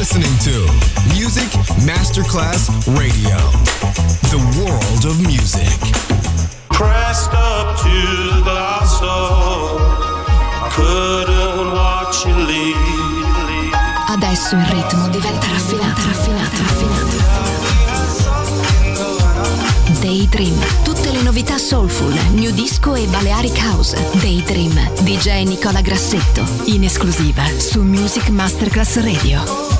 listening to Music Masterclass Radio, the world of music. Pressed up to the last I couldn't watch you leave. Adesso il ritmo diventa raffinato, raffinato, raffinato. Daydream, tutte le novità soulful, new disco e Balearic House. Daydream, DJ Nicola Grassetto, in esclusiva su Music Masterclass Radio.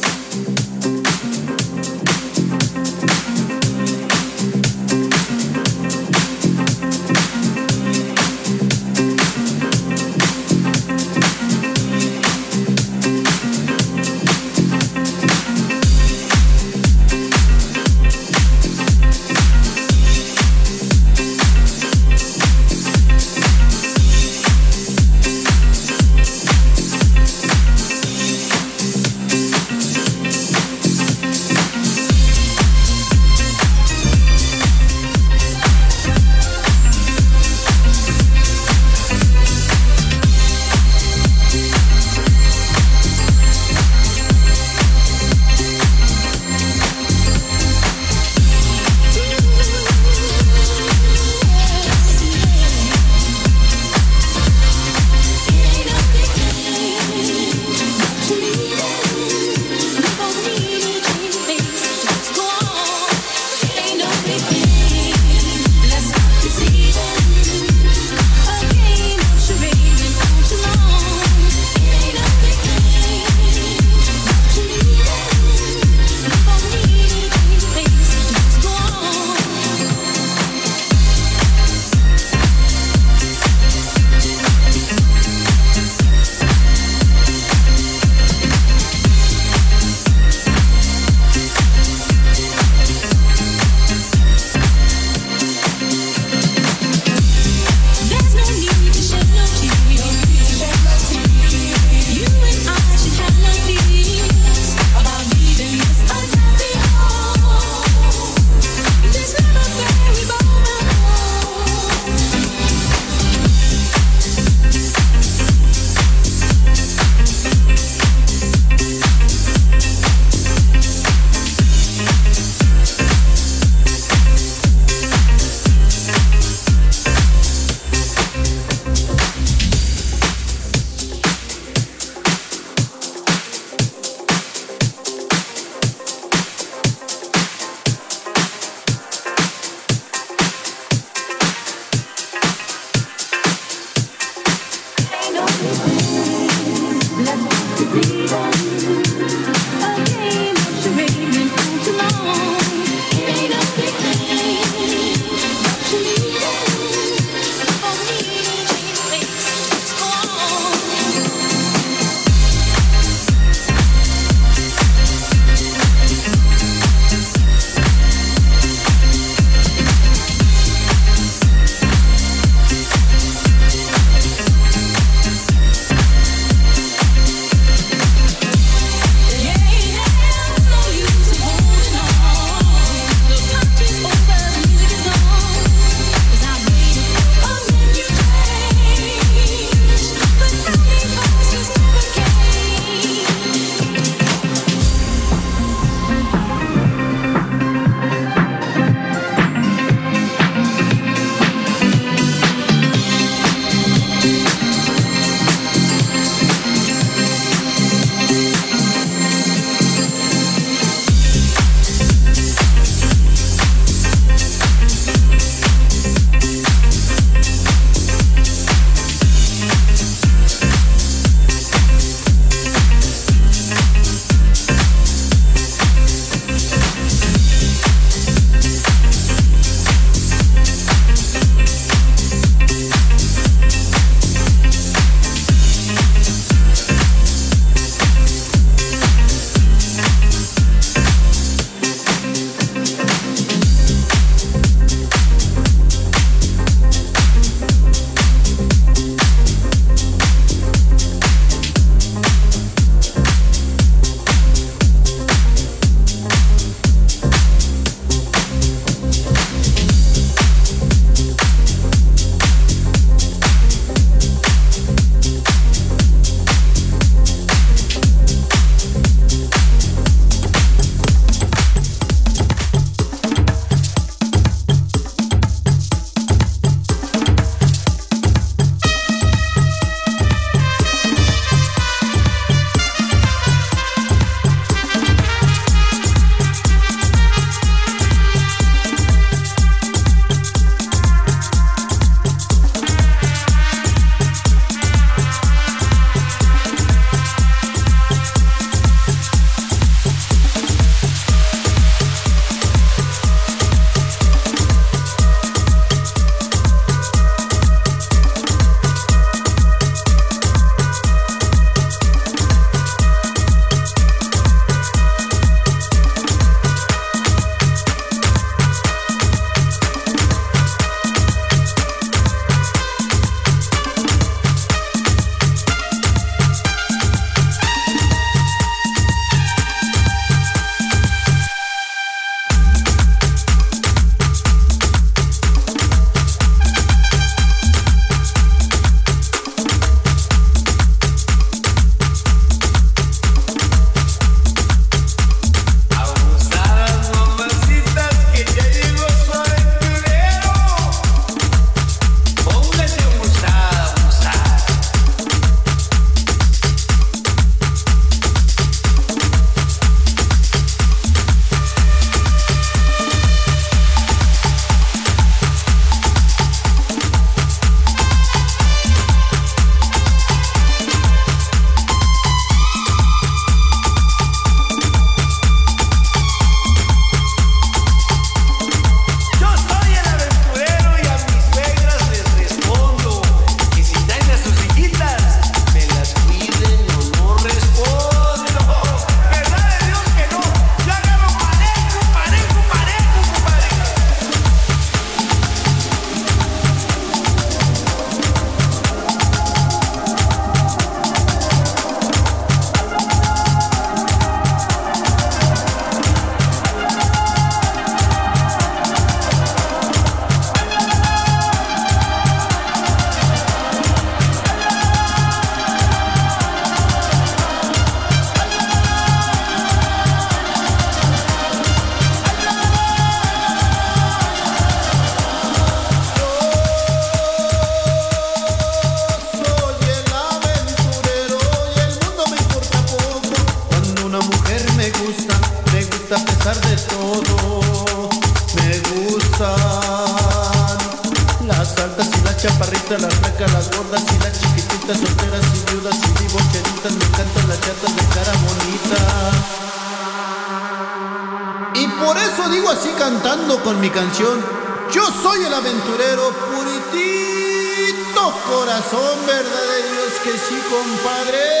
compadre.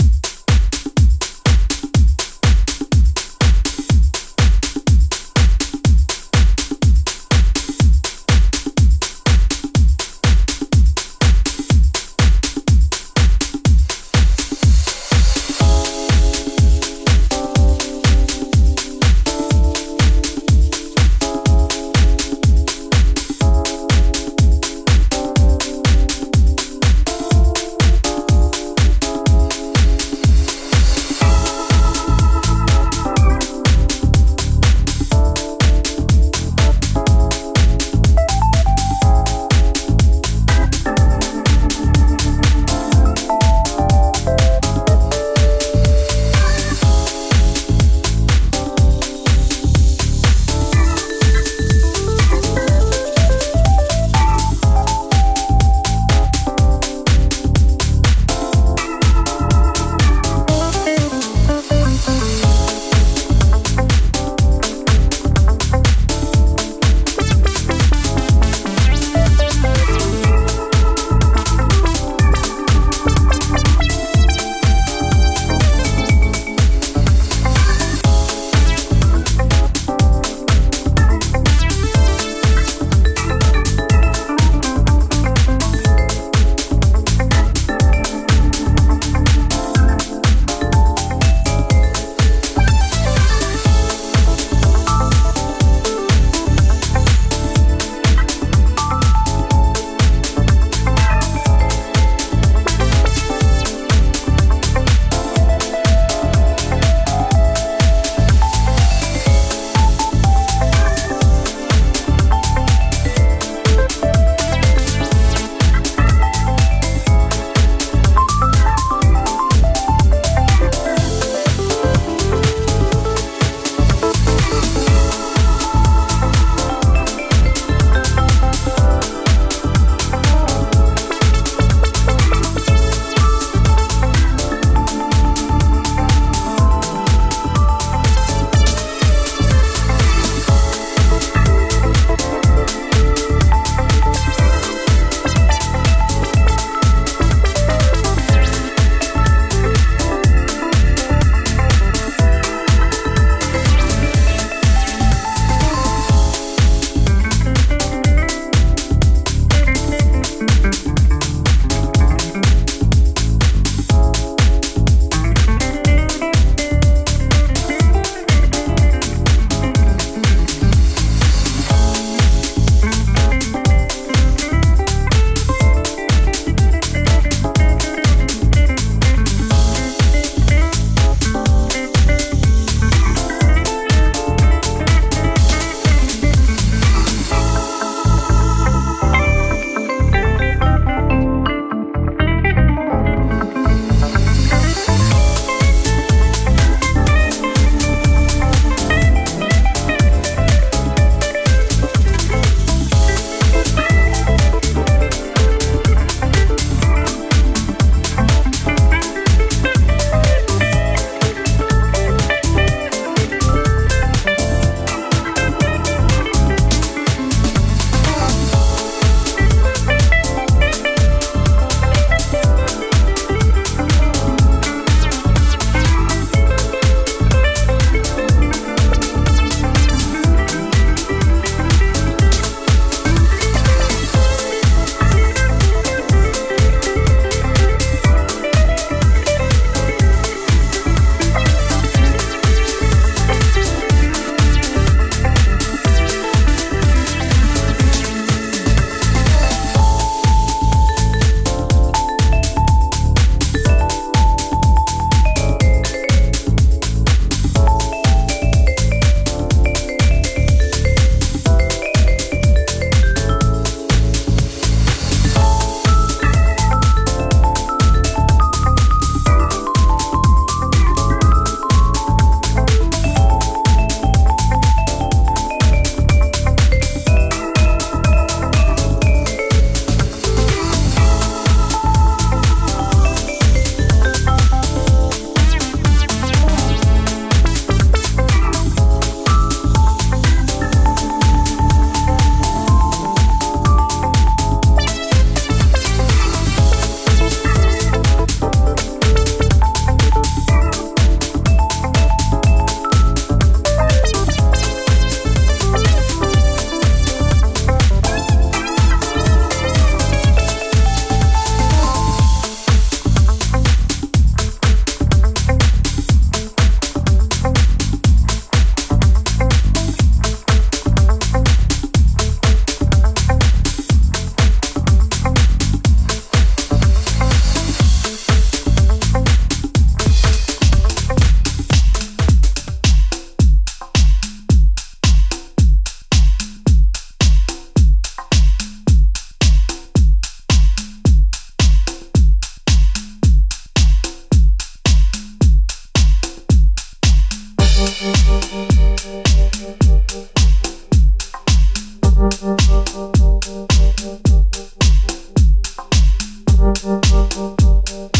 Thank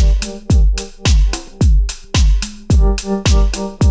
you.